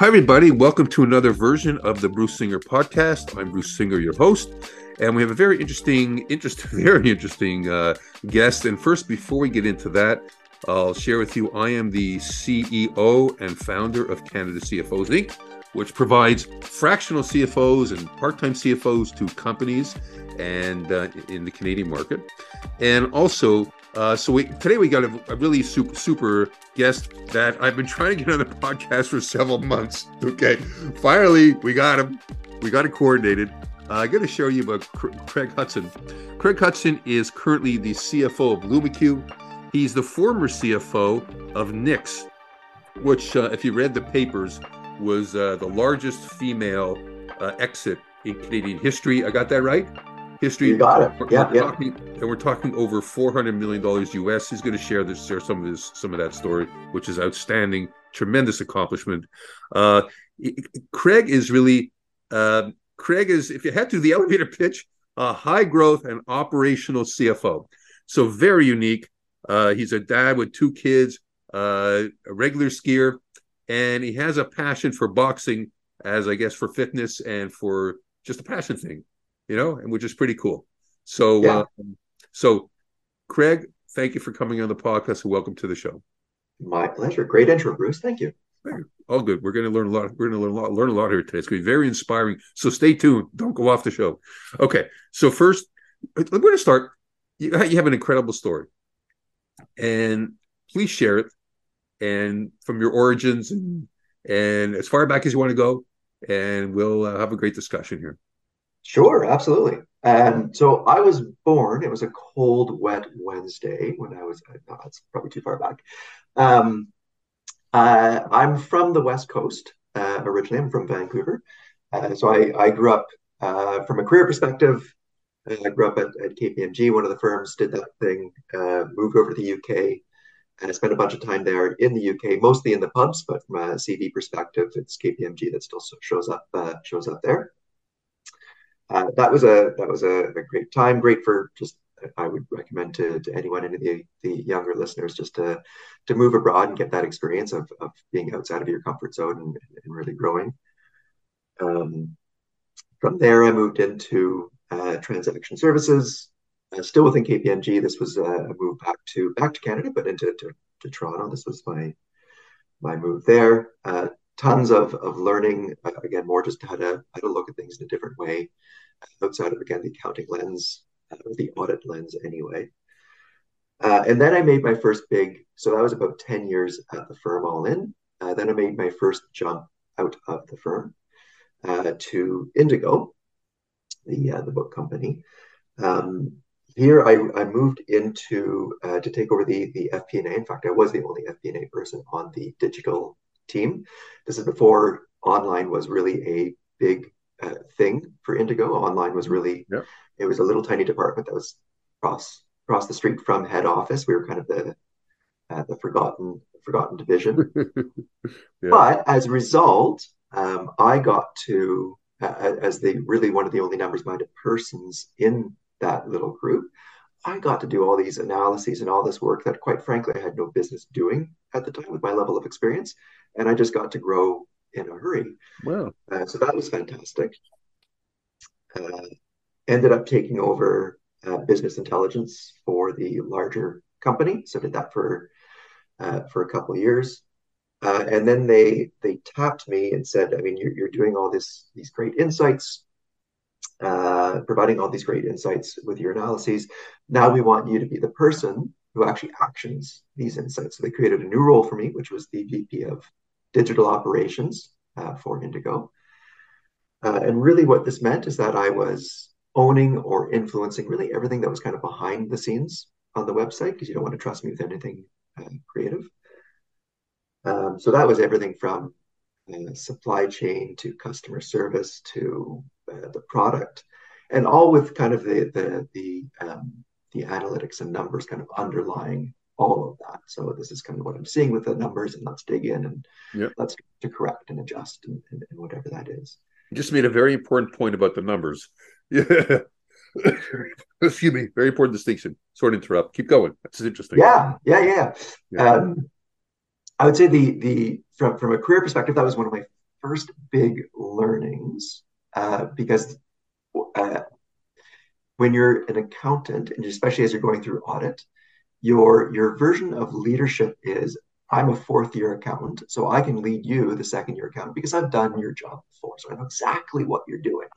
Hi, everybody. Welcome to another version of the Bruce Singer podcast. I'm Bruce Singer, your host, and we have a very interesting, interesting, very interesting uh, guest. And first, before we get into that, I'll share with you I am the CEO and founder of Canada CFOs Inc., which provides fractional CFOs and part time CFOs to companies and uh, in the Canadian market. And also, uh, so we, today we got a, a, really super super guest that I've been trying to get on the podcast for several months. Okay, finally we got him. We got it coordinated. Uh, I'm going to show you about Craig Hudson. Craig Hudson is currently the CFO of LumiQ. He's the former CFO of Knix, which, uh, if you read the papers, was uh, the largest female uh, exit in Canadian history. I got that right? History. You got it. We're, yeah, we're yeah. Talking, and we're talking over four hundred million dollars US. He's going to share this, share some of his, some of that story, which is outstanding, tremendous accomplishment. Uh, Craig is really, uh, Craig is, if you head to the elevator pitch, a high growth and operational CFO. So very unique. Uh, he's a dad with two kids, uh, a regular skier, and he has a passion for boxing, as I guess for fitness and for just a passion thing you know, and which is pretty cool. So, yeah. um, so Craig, thank you for coming on the podcast and welcome to the show. My pleasure. Great intro, Bruce. Thank you. All good. We're going to learn a lot. We're going to learn a lot. Learn a lot here today. It's going to be very inspiring. So stay tuned. Don't go off the show. Okay. So first, we're going to start. You, you have an incredible story, and please share it. And from your origins and and as far back as you want to go, and we'll uh, have a great discussion here. Sure, absolutely. And so I was born, it was a cold, wet Wednesday when I was, no, that's probably too far back. Um, uh, I'm from the West Coast uh, originally, I'm from Vancouver. Uh, so I, I grew up uh, from a career perspective. I grew up at, at KPMG, one of the firms, did that thing, uh, moved over to the UK, and I spent a bunch of time there in the UK, mostly in the pubs, but from a CV perspective, it's KPMG that still shows up uh, shows up there uh, that was a that was a, a, great time. Great for just I would recommend to, to anyone, any of the, the younger listeners, just to to move abroad and get that experience of, of being outside of your comfort zone and, and really growing. Um, from there, I moved into uh, transaction services, uh, still within KPMG. This was a move back to back to Canada, but into to, to Toronto. This was my my move there. Uh, tons of, of learning uh, again more just how to how to look at things in a different way outside of again the accounting lens uh, the audit lens anyway. Uh, and then i made my first big so that was about 10 years at the firm all in. Uh, then i made my first jump out of the firm uh, to indigo the uh, the book company. Um, here I, I moved into to take over the the FP&A. In fact, I was the only FP&A person on the digital team. This is before online was really a big uh, thing for Indigo. Online was really yep. it was a little tiny department that was across across the street from head office. We were kind of the uh, the forgotten forgotten division. yeah. But as a result, um, I got to uh, as the really one of the only numbers minded persons in that little group. I got to do all these analyses and all this work that, quite frankly, I had no business doing at the time with my level of experience and I just got to grow in a hurry. Wow! Uh, so that was fantastic. Uh, ended up taking over uh, business intelligence for the larger company. So did that for uh, for a couple of years, uh, and then they they tapped me and said, "I mean, you're, you're doing all this these great insights." Uh, providing all these great insights with your analyses. Now we want you to be the person who actually actions these insights. So they created a new role for me, which was the VP of digital operations uh, for Indigo. Uh, and really, what this meant is that I was owning or influencing really everything that was kind of behind the scenes on the website because you don't want to trust me with anything uh, creative. Um, so that was everything from uh, supply chain to customer service to uh, the product, and all with kind of the the the um, the analytics and numbers kind of underlying all of that. So this is kind of what I'm seeing with the numbers, and let's dig in and yep. let's to correct and adjust and, and, and, whatever that is. You just made a very important point about the numbers. Yeah. Excuse me. Very important distinction. Sort of interrupt. Keep going. That's interesting. Yeah. Yeah. Yeah. yeah. Um, I would say the the from from a career perspective, that was one of my first big learnings uh, because uh, when you're an accountant, and especially as you're going through audit, your your version of leadership is I'm a fourth year accountant, so I can lead you, the second year accountant, because I've done your job before, so I know exactly what you're doing.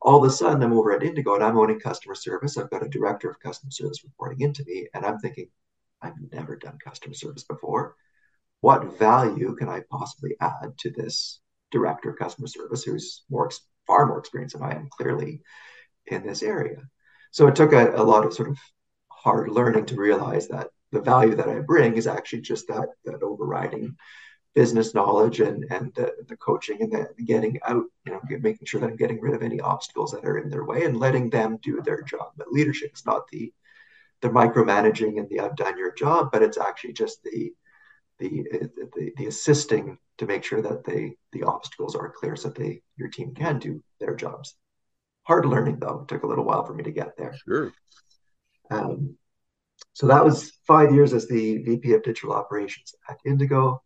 All of a sudden, I'm over at Indigo and I'm owning customer service. I've got a director of customer service reporting into me, and I'm thinking, I've never done customer service before. What value can I possibly add to this director of customer service who's more far more experienced than I am clearly in this area? So it took a, a lot of sort of hard learning to realize that the value that I bring is actually just that that overriding business knowledge and and the, the coaching and the getting out, you know, making sure that I'm getting rid of any obstacles that are in their way and letting them do their job. But leadership is not the the micromanaging and the I've done your job, but it's actually just the the the, the assisting to make sure that they the obstacles are clear so that they your team can do their jobs. Hard learning though. It took a little while for me to get there. Sure. Um, so that was five years as the VP of Digital Operations at Indigo.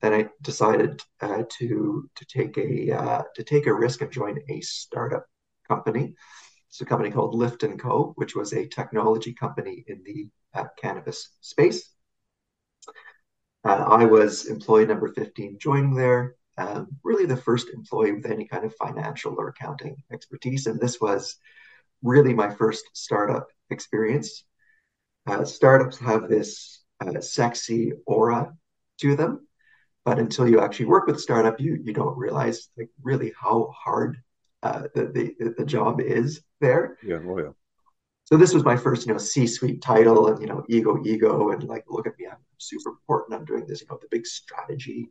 Then I decided uh, to to take a uh, to take a risk and join a startup company. It's a company called Lift and Co, which was a technology company in the uh, cannabis space. Uh, I was employee number 15 joining there. Um, really the first employee with any kind of financial or accounting expertise. And this was really my first startup experience uh, startups have this uh, sexy aura to them, but until you actually work with a startup, you you don't realize like really how hard uh, the, the the job is there. Yeah, oh yeah. So this was my first, you know, C-suite title, and you know, ego, ego, and like, look at me, I'm super important. I'm doing this, you know, the big strategy,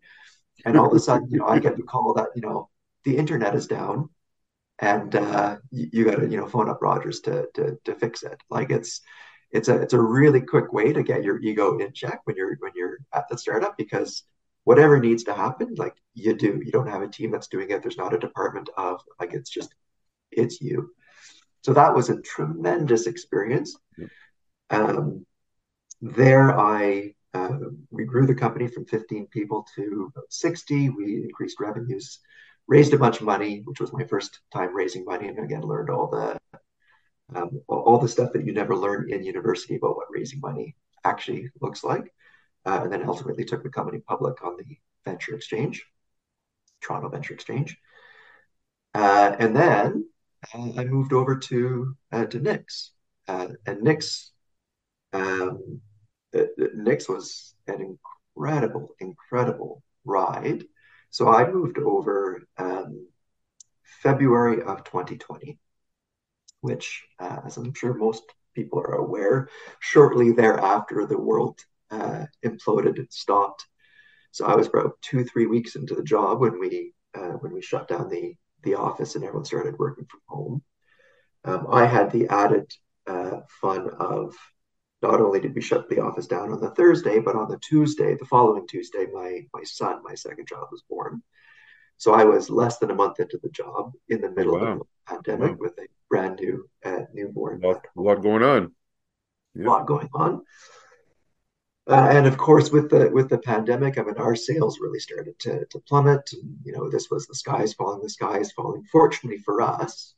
and all of a sudden, you know, I get the call that you know the internet is down, and uh, you, you got to you know phone up Rogers to to to fix it. Like it's it's a it's a really quick way to get your ego in check when you're when you're at the startup because whatever needs to happen, like you do. You don't have a team that's doing it. There's not a department of like it's just it's you. So that was a tremendous experience. Um, there, I uh, we grew the company from 15 people to about 60. We increased revenues, raised a bunch of money, which was my first time raising money, and again learned all the um, all the stuff that you never learn in university about what raising money actually looks like. Uh, and then ultimately took the company public on the venture exchange, Toronto Venture Exchange. Uh, and then uh, I moved over to uh, to Knix, and Knix, um, uh, Knix was an incredible, incredible ride. So I moved over um, February of 2020 which, uh, as I'm sure most people are aware, shortly thereafter the world uh, imploded and stopped. So I was about two, three weeks into the job when we uh, when we shut down the the office and everyone started working from home. Um, I had the added uh, fun of not only did we shut the office down on the Thursday, but on the Tuesday, the following Tuesday, my my son, my second child, was born. So I was less than a month into the job in the middle wow. of the pandemic wow. with a brand new uh, newborn. A lot, a lot going on. Yeah. A lot going on. Uh, and of course, with the with the pandemic, I mean, our sales really started to, to plummet. And, you know, this was the skies falling, the skies falling. Fortunately for us,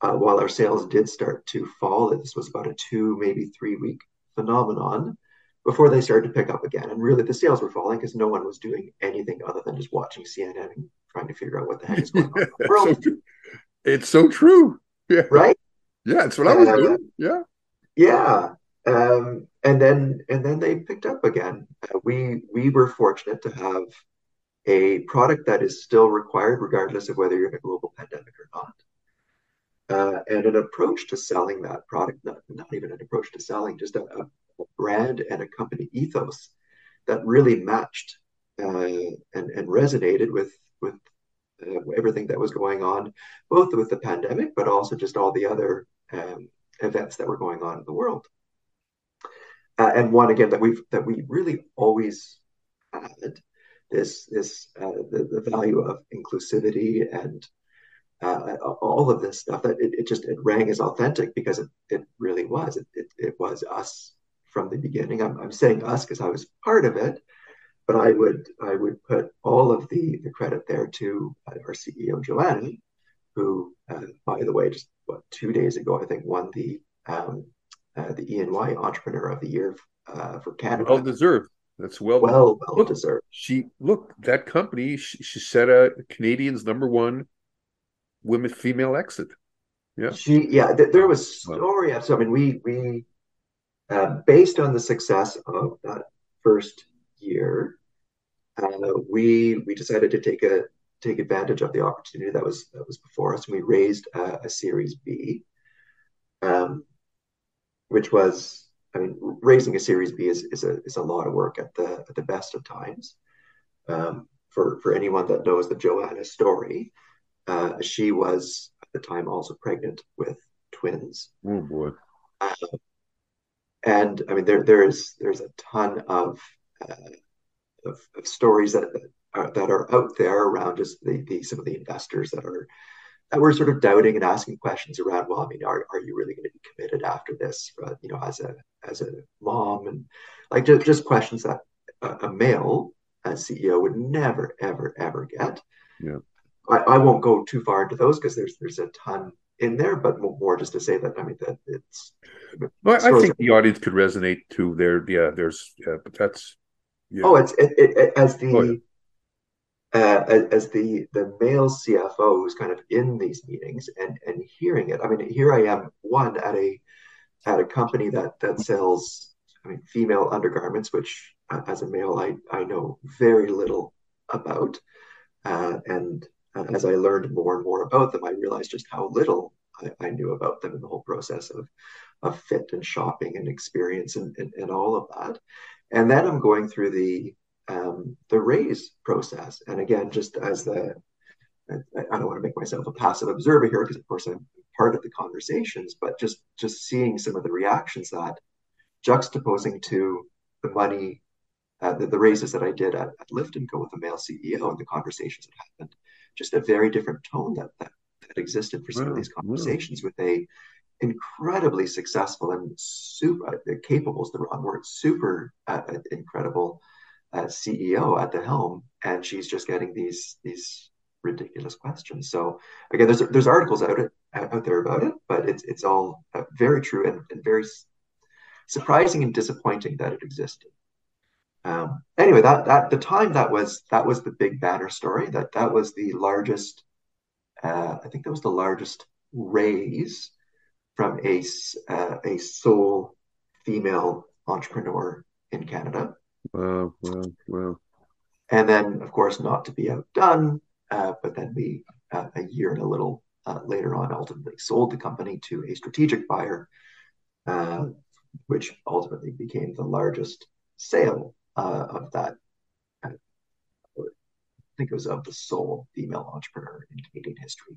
uh, while our sales did start to fall, this was about a two, maybe three week phenomenon before they started to pick up again. And really, the sales were falling because no one was doing anything other than just watching CNN and trying to figure out what the heck is going on in the world. so, it's so true. Yeah. Right. Yeah, it's what I was uh, doing. Yeah. Yeah. Um, and then and then they picked up again. Uh, we we were fortunate to have a product that is still required regardless of whether you're in a global pandemic or not. Uh, and an approach to selling that product, not, not even an approach to selling, just a, a brand and a company ethos that really matched uh, and, and resonated with with uh, everything that was going on, both with the pandemic, but also just all the other um, events that were going on in the world. Uh, and one again that we've that we really always had this this uh, the, the value of inclusivity and uh, all of this stuff that it, it just it rang as authentic because it, it really was it, it, it was us from the beginning i'm, I'm saying us because i was part of it but I would I would put all of the the credit there to uh, our CEO Joanna, who, uh, by the way, just what two days ago I think won the um, uh, the ENY Entrepreneur of the Year uh, for Canada. Well deserved. That's well well well look, deserved. She look that company. She, she set a Canadians number one women female exit. Yeah. She yeah. Th- there was story. So I mean, we we uh, based on the success of that first year, uh, we we decided to take a take advantage of the opportunity that was that was before us, and we raised a, a Series B, um, which was I mean, raising a Series B is, is a is a lot of work at the at the best of times. Um, for for anyone that knows the Joanna story, uh, she was at the time also pregnant with twins. Oh boy! Uh, and I mean, there there is there's a ton of uh, of, of, stories that are, that are out there around just the, the some of the investors that are that we're sort of doubting and asking questions around. Well, I mean, are, are you really going to be committed after this? Uh, you know, as a as a mom and like just, just questions that a, a male as CEO would never ever ever get. Yeah. I, I won't go too far into those because there's there's a ton in there, but more just to say that I mean that it's. Well, I think the audience could resonate to their yeah. There's yeah, but that's. Yeah. Oh, it's it, it, as the oh, yeah. uh, as, as, the the male CFO who's kind of in these meetings and and hearing it. I mean, here I am, one at a at a company that that sells, I mean, female undergarments, which uh, as a male I I know very little about, uh, and as I learned more and more about them, I realized just how little I, I, knew about them in the whole process of, of fit and shopping and experience and, and, and all of that. And then I'm going through the um, the raise process. And again, just as the I, I don't want to make myself a passive observer here because of course I'm part of the conversations, but just just seeing some of the reactions that juxtaposing to the money, uh, the, the raises that I did at, at Lift and Co with the male CEO and the conversations that happened just a very different tone that that, that existed for some wow, of these conversations wow. with a incredibly successful and super uh, capable is the wrong word super uh, uh incredible uh, CEO at the helm, and she's just getting these these ridiculous questions. So again, there's there's articles out it out there about it, but it's it's all uh, very true and, and very surprising and disappointing that it existed. Um, anyway, that that the time that was that was the big banner story. That that was the largest. Uh, I think that was the largest raise from a uh, a sole female entrepreneur in Canada. Wow! Wow! Wow! And then, of course, not to be outdone, uh, but then we uh, a year and a little uh, later on ultimately sold the company to a strategic buyer, uh, which ultimately became the largest sale uh, of that. I think it was of the sole female entrepreneur in Canadian history.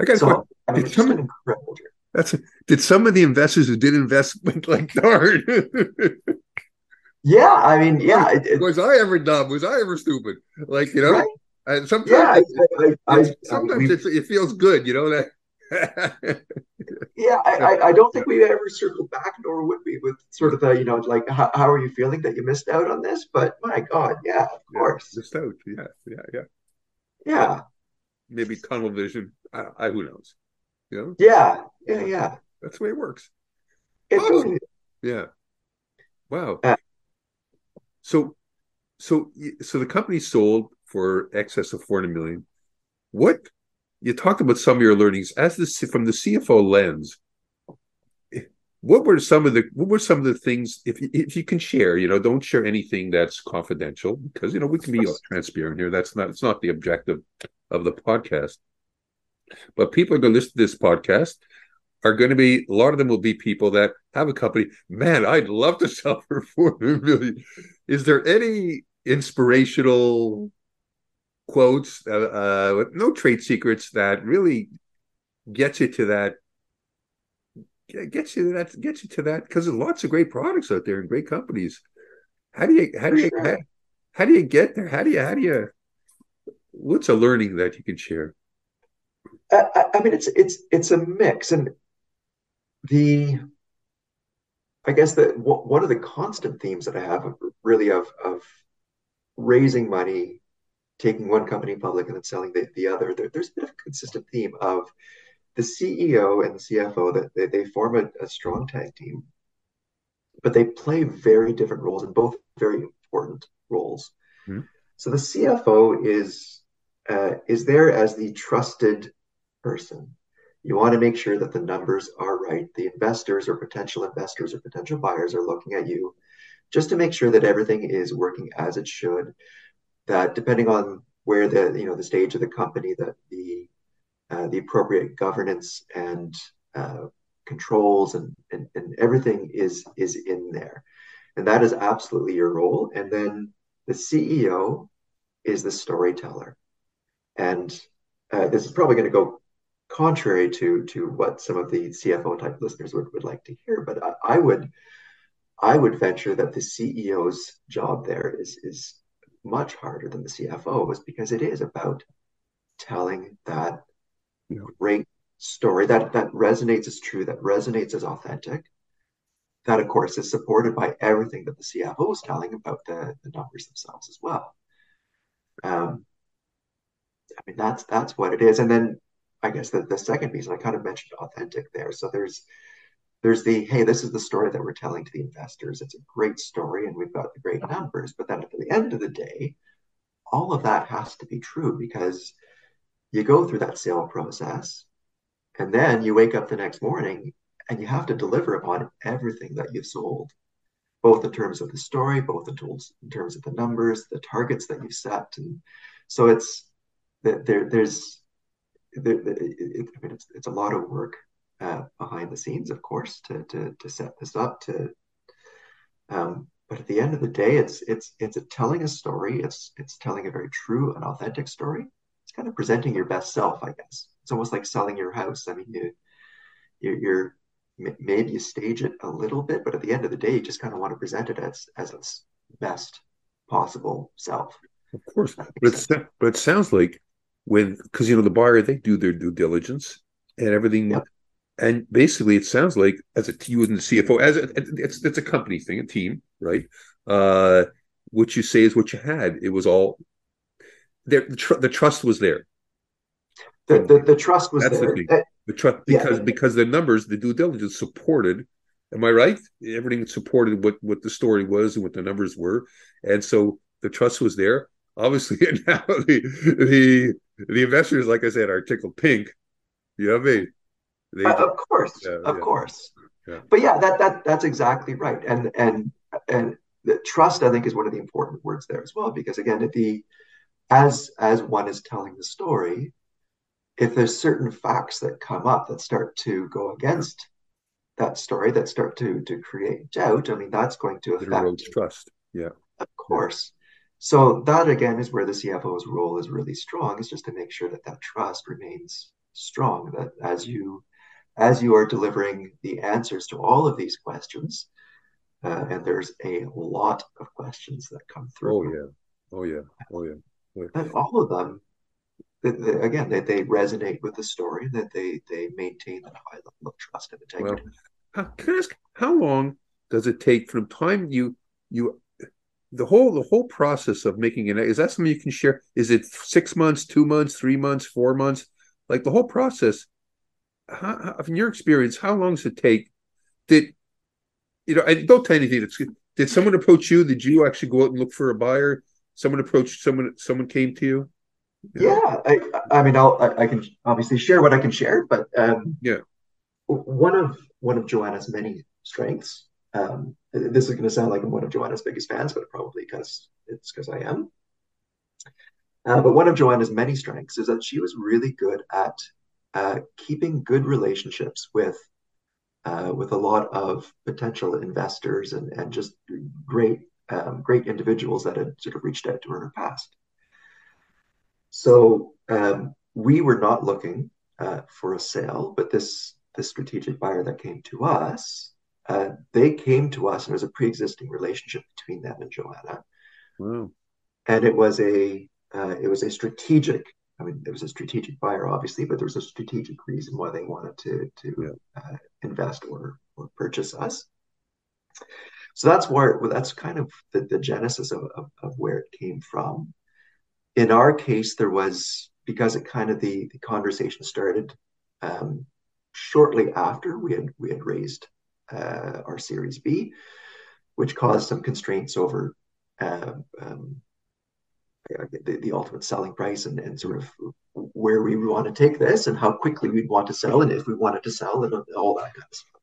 I got so, I mean, it's some, incredible journey. That's a, did some of the investors who did invest went like darn. yeah, I mean, yeah. It, it, was I ever dumb? Was I ever stupid? Like you know, right? and sometimes, yeah, I, I, sometimes it, it feels good, you know that yeah, I, I, don't think we ever circled back, nor would we, with sort of the, you know, like, how, how are you feeling that you missed out on this? But my God, yeah, of yeah, course. Missed out. Yeah, yeah, yeah. Yeah. Maybe tunnel vision. I, I who knows? You know? Yeah, yeah, yeah. That's the way it works. It oh, Yeah. Wow. Uh, so, so, so the company sold for excess of 400 million. What you talked about some of your learnings as the from the CFO lens. What were some of the what were some of the things if if you can share? You know, don't share anything that's confidential because you know we can be transparent here. That's not it's not the objective of the podcast. But people are going to listen to this podcast are going to be a lot of them will be people that have a company. Man, I'd love to sell for four million. Is there any inspirational quotes, uh, uh, no trade secrets that really gets you to that gets you to that gets you to that because there's lots of great products out there and great companies. How do you how do you how, how, do you get there? How do you how do you what's a learning that you can share? I, I mean, it's it's it's a mix, and the I guess that one of the constant themes that I have really of of raising money, taking one company public and then selling the, the other, there, there's a bit of a consistent theme of the CEO and the CFO that they, they form a, a strong tag team, but they play very different roles and both very important roles. Mm-hmm. So the CFO is uh, is there as the trusted person. You want to make sure that the numbers are right. The investors or potential investors or potential buyers are looking at you just to make sure that everything is working as it should. That depending on where the you know the stage of the company, that the uh, the appropriate governance and uh, controls and, and and everything is is in there, and that is absolutely your role. And then the CEO is the storyteller, and uh, this is probably going to go contrary to to what some of the CFO type listeners would, would like to hear, but I, I would I would venture that the CEO's job there is is much harder than the CFO's because it is about telling that yeah. great story that that resonates as true, that resonates as authentic. That of course is supported by everything that the CFO is telling about the, the numbers themselves as well. Um, I mean that's that's what it is. And then I guess the, the second piece, and I kind of mentioned authentic there. So there's there's the hey, this is the story that we're telling to the investors. It's a great story, and we've got the great numbers. But then at the end of the day, all of that has to be true because you go through that sale process, and then you wake up the next morning and you have to deliver upon everything that you've sold, both in terms of the story, both in terms in terms of the numbers, the targets that you've set, and so it's there. There's there, it, I mean, it's, it's a lot of work uh, behind the scenes, of course, to to to set this up. To um, but at the end of the day, it's it's it's a telling a story. It's it's telling a very true and authentic story. It's kind of presenting your best self, I guess. It's almost like selling your house. I mean, you you're, you're maybe you stage it a little bit, but at the end of the day, you just kind of want to present it as as its best possible self. Of course, but it's, but it sounds like when because you know the buyer they do their due diligence and everything yep and basically it sounds like as a you and the CFO as a, it's it's a company thing, a team, right? Uh, what you say is what you had. It was all there. The, tr- the trust was there. The, the, the trust was That's there. The, the trust because yeah. because the numbers, the due diligence supported. Am I right? Everything supported what what the story was and what the numbers were, and so the trust was there. Obviously, now the the the investors, like I said, are tickled pink. You know what I mean? Uh, of course, yeah, of yeah. course. Yeah. But yeah, that that that's exactly right. And and and the trust, I think, is one of the important words there as well, because again, if the as as one is telling the story, if there's certain facts that come up that start to go against that story, that start to to create doubt, I mean, that's going to affect trust. Yeah, of course. So that again is where the CFO's role is really strong, is just to make sure that that trust remains strong. That as you as you are delivering the answers to all of these questions, uh, and there's a lot of questions that come through. Oh yeah, oh yeah, oh yeah. Oh. And all of them, they, they, again, they, they resonate with the story. That they they maintain that high level of trust and integrity. Well, how, can I ask how long does it take from time you you the whole the whole process of making it is that something you can share? Is it six months, two months, three months, four months? Like the whole process how, in your experience, how long does it take? Did you know? And don't tell anything. That's, did someone approach you? Did you actually go out and look for a buyer? Someone approached someone. Someone came to you. you yeah, I, I mean, I'll, I, I, can obviously share what I can share, but um, yeah, one of one of Joanna's many strengths. Um, this is going to sound like I'm one of Joanna's biggest fans, but probably because it's because I am. Uh, but one of Joanna's many strengths is that she was really good at uh, keeping good relationships with uh, with a lot of potential investors and and just great um, great individuals that had sort of reached out to her in the past. So um, we were not looking uh, for a sale, but this this strategic buyer that came to us, uh, they came to us, and there was a pre-existing relationship between them and Joanna. Wow. And it was a uh, it was a strategic I mean, there was a strategic buyer, obviously, but there was a strategic reason why they wanted to to yeah. uh, invest or or purchase us. So that's where well, that's kind of the, the genesis of, of, of where it came from. In our case, there was because it kind of the the conversation started um, shortly after we had we had raised uh, our Series B, which caused some constraints over uh, um, the, the ultimate selling price and, and sort of where we want to take this and how quickly we'd want to sell and if we wanted to sell and all that kind of stuff.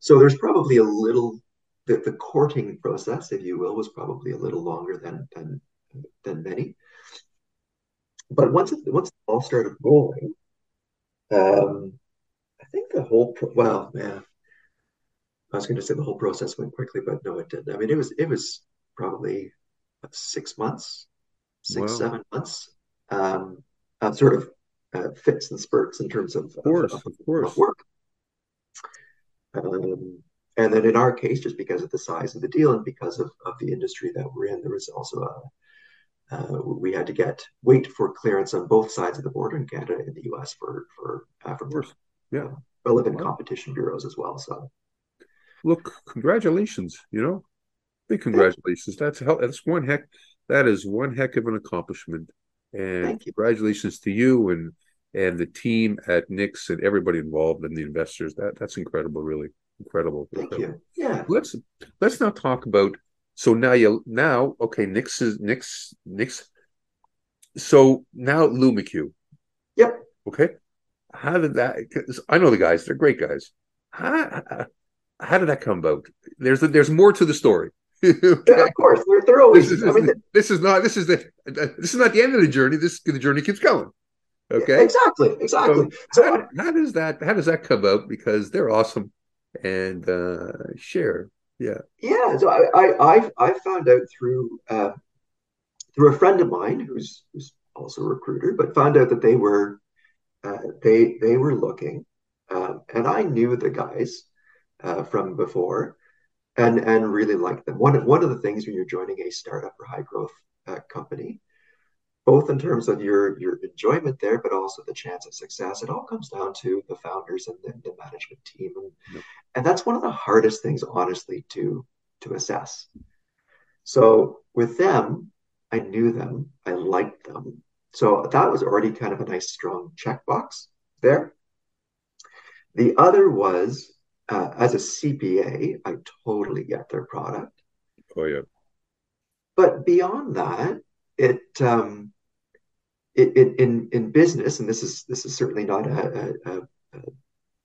So there's probably a little the, the courting process, if you will, was probably a little longer than than than many. But once it, once it all started rolling, um, I think the whole pro- well, man, I was going to say the whole process went quickly, but no, it didn't. I mean, it was it was probably six months, six wow. seven months, um, uh, sort of uh, fits and spurts in terms of, of course, of, of course. Of work. Um, and then in our case, just because of the size of the deal and because of, of the industry that we're in, there was also a uh, we had to get wait for clearance on both sides of the border in Canada and the U.S. for for uh, for yeah relevant wow. competition bureaus as well. So, look, congratulations! You know, big congratulations. That's hell. That's one heck. That is one heck of an accomplishment. And congratulations to you and and the team at Knix and everybody involved and the investors. That that's incredible, really incredible. Thank incredible. you. Yeah. Let's let's now talk about. So now you now okay. Knix is Knix Knix. So now LumiQ. Yep. Okay. How did that? I know the guys. They're great guys. How, how did that come about? There's there's more to the story. okay. yeah, of course, they're, always. This is, I mean, this is not this is the this is not the end of the journey. This the journey keeps going. Okay. Exactly. Exactly. So, so how, how, does that how does that come out? Because they're awesome and uh, share. Yeah. Yeah. So I I I found out through uh, through a friend of mine who's who's also a recruiter, but found out that they were uh, they they were looking, um, and I knew the guys uh, from before, and and really like them. One one of the things when you're joining a startup or high growth uh, company both in terms of your your enjoyment there, but also the chance of success. It all comes down to the founders and the, the management team, and and that's one of the hardest things, honestly, to to assess. So with them, I knew them, I liked them, so that was already kind of a nice strong checkbox there. The other was uh, as a CPA, I totally get their product. Oh yeah. But beyond that, it um, in, in, in business, and this is this is certainly not a, a, a,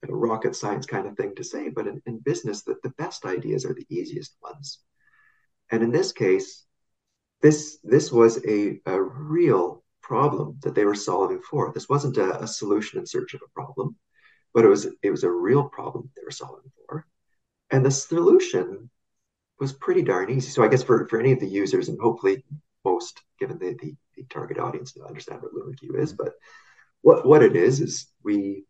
a rocket science kind of thing to say, but in, in business, that the best ideas are the easiest ones. And in this case, this this was a, a real problem that they were solving for. This wasn't a, a solution in search of a problem, but it was it was a real problem they were solving for. And the solution was pretty darn easy. So I guess for, for any of the users, and hopefully most, given the, the, the target audience, to understand what LumiQ is. But what, what it is, is we,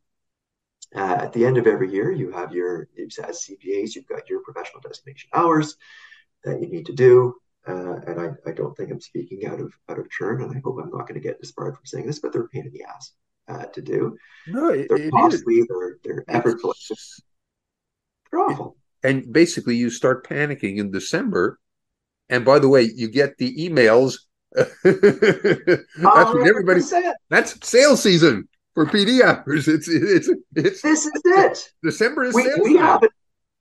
uh, at the end of every year, you have your, as CPAs, you've got your professional designation hours that you need to do. Uh, and I, I don't think I'm speaking out of out of churn, and I hope I'm not going to get disbarred from saying this, but they're a pain in the ass uh, to do. No, it, they're it costly. Is. They're they're effortless. They're awful. And basically, you start panicking in December and by the way, you get the emails. that's what everybody. That's sales season for PDFers. It's it's it's. This is it. December is we, sales we have it.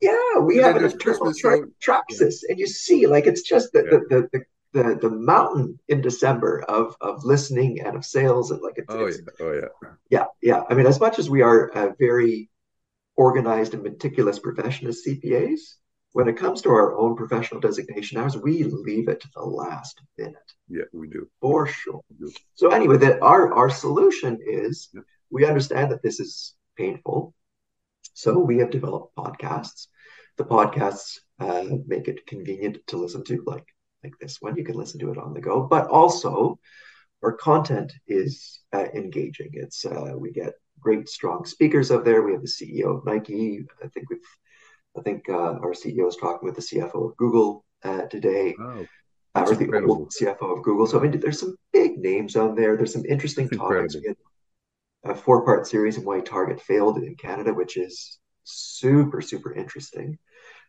Yeah, we have an internal tra- tracks this, and you see, like it's just the, yeah. the, the, the the the mountain in December of of listening and of sales and like it's, oh it's, yeah oh yeah yeah yeah I mean as much as we are a very organized and meticulous profession as CPAs when it comes to our own professional designation hours, we leave it to the last minute. Yeah, we do. For sure. Do. So anyway, that our, our solution is yeah. we understand that this is painful. So we have developed podcasts. The podcasts uh, make it convenient to listen to, like like this one. You can listen to it on the go, but also our content is uh, engaging. It's uh, we get great, strong speakers out there. We have the CEO of Nike. I think we've I think uh, our CEO is talking with the CFO of Google uh, today. Wow. Uh, or the CFO of Google. So I mean, there's some big names on there. There's some interesting That's topics. a four-part series on why Target failed in Canada, which is super, super interesting.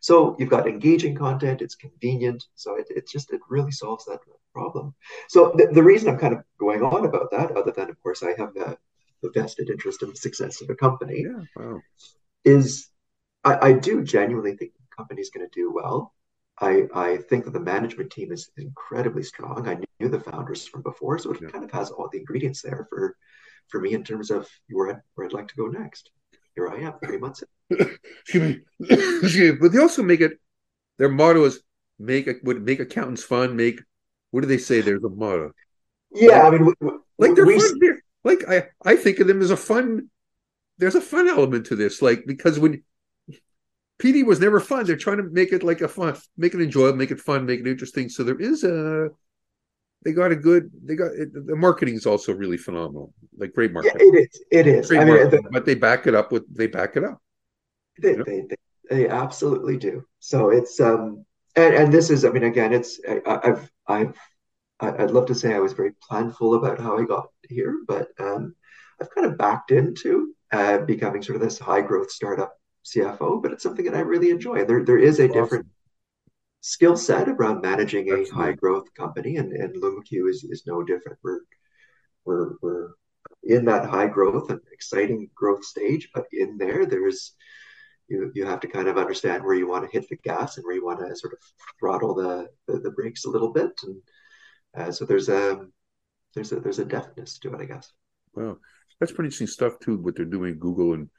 So you've got engaging content, it's convenient. So it, it just, it really solves that problem. So the, the reason I'm kind of going on about that, other than, of course, I have a, a vested interest in the success of a company, yeah, wow. is I, I do genuinely think the company's going to do well. I, I think that the management team is incredibly strong. I knew the founders from before, so it yeah. kind of has all the ingredients there for for me in terms of where I'd, where I'd like to go next. Here I am, three months Excuse me. Excuse me. But they also make it. Their motto is make a, would make accountants fun. Make what do they say? There's a motto. Yeah, like, I mean, like they're we, fun. They're, like I, I think of them as a fun. There's a fun element to this, like because when PD was never fun, they're trying to make it like a fun, make it enjoyable, make it fun, make it interesting. So there is a they got a good they got the marketing is also really phenomenal like great marketing. yeah, it is it is. I mean, the, but they back it up with they back it up. They, you know? they, they, they, absolutely do. So it's um and, and this is i mean again it's I, i've i've i'd love to say i was very planful about how i got here but um i've kind of backed into uh, becoming sort of this high growth startup cfo but it's something that i really enjoy. There there is a awesome. different skill set around managing a high growth company, and, and LumiQ is, is no different. We're, we're, we're in that high growth and exciting growth stage, but in there, there's you, you have to kind of understand where you want to hit the gas and where you want to sort of throttle the, the, the brakes a little bit. And uh, so there's a, there's a, there's a deftness to it, I guess. Wow. That's pretty interesting stuff too, what they're doing Google and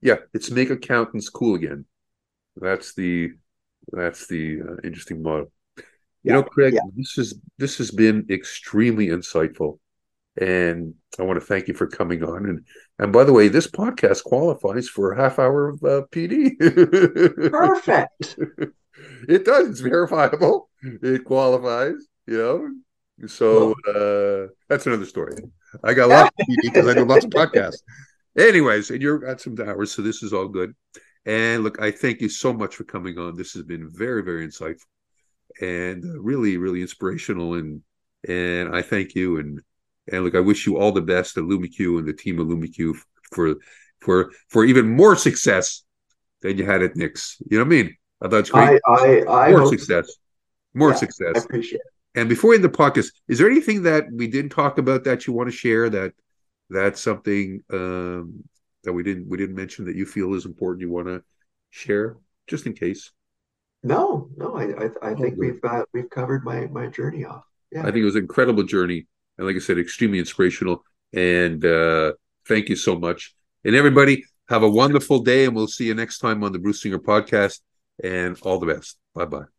yeah, it's make accountants cool again. That's the that's the uh, interesting model. You yeah, know, Craig, yeah. this is this has been extremely insightful, and I want to thank you for coming on. And and by the way, this podcast qualifies for a half hour of uh, PD. Perfect. it does. It's verifiable. It qualifies. You know. So uh, that's another story. I got lots of PD because I do lots of podcasts. Anyways, and you're at some hours, so this is all good. And look, I thank you so much for coming on. This has been very, very insightful and really, really inspirational. And and I thank you. And and look, I wish you all the best at LumiQ and the team of LumiQ for for for even more success than you had at Knix. You know what I mean? I thought it's great. I, I, I more success. More yeah, success. I appreciate it. And before in the podcast, is there anything that we didn't talk about that you want to share that that's something um, that we didn't we didn't mention that you feel is important you want to share just in case? No no i i, I think oh, we've uh, we've covered my my journey off. Yeah. I think it was an incredible journey and like i said extremely inspirational and uh thank you so much. And everybody have a wonderful day and we'll see you next time on the bruce singer podcast and all the best. Bye bye